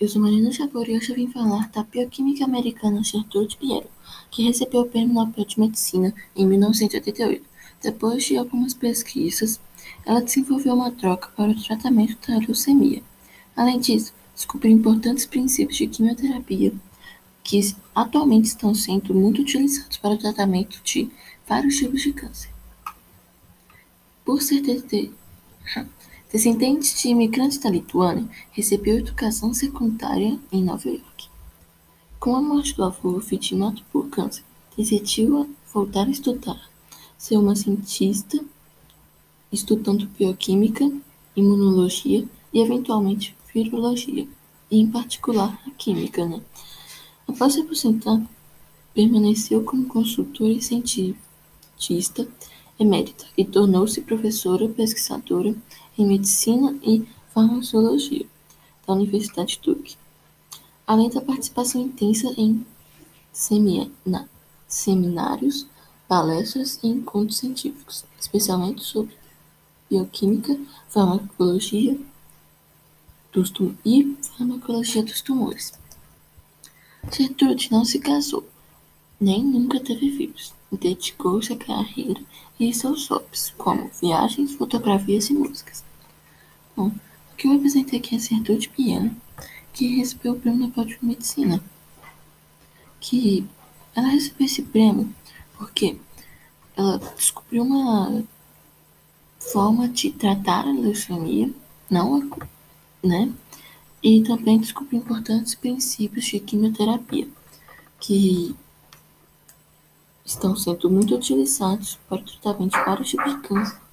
Eu sou Marina Jabor e hoje eu vim falar da bioquímica americana Gertrude Piero, que recebeu o Prêmio Nobel de Medicina em 1988. Depois de algumas pesquisas, ela desenvolveu uma droga para o tratamento da leucemia. Além disso, descobriu importantes princípios de quimioterapia que atualmente estão sendo muito utilizados para o tratamento de vários tipos de câncer. Por ser Descendente de imigrantes da Lituânia, recebeu educação secundária em Nova York. Com a morte do avô, vitimado por câncer, decidiu voltar a estudar, ser uma cientista, estudando bioquímica, imunologia e, eventualmente, virologia, e, em particular, a química. Né? Após se aposentar, permaneceu como consultora e cientista emérita e tornou-se professora pesquisadora em Medicina e Farmacologia da Universidade Duke, além da participação intensa em seminários, palestras e encontros científicos, especialmente sobre bioquímica, farmacologia dos e farmacologia dos tumores. Gertrude não se casou, nem nunca teve filhos. Dedicou-se à carreira e seus hobbies, como viagens, fotografias e músicas. Bom, o que eu apresentei aqui é Gertrude Piano, que recebeu o prêmio Nobel de Medicina. Que ela recebeu esse prêmio porque ela descobriu uma forma de tratar a leucemia, não a, né? E também descobriu importantes princípios de quimioterapia, que estão sendo muito utilizados para o tratamento de vários tipos de câncer.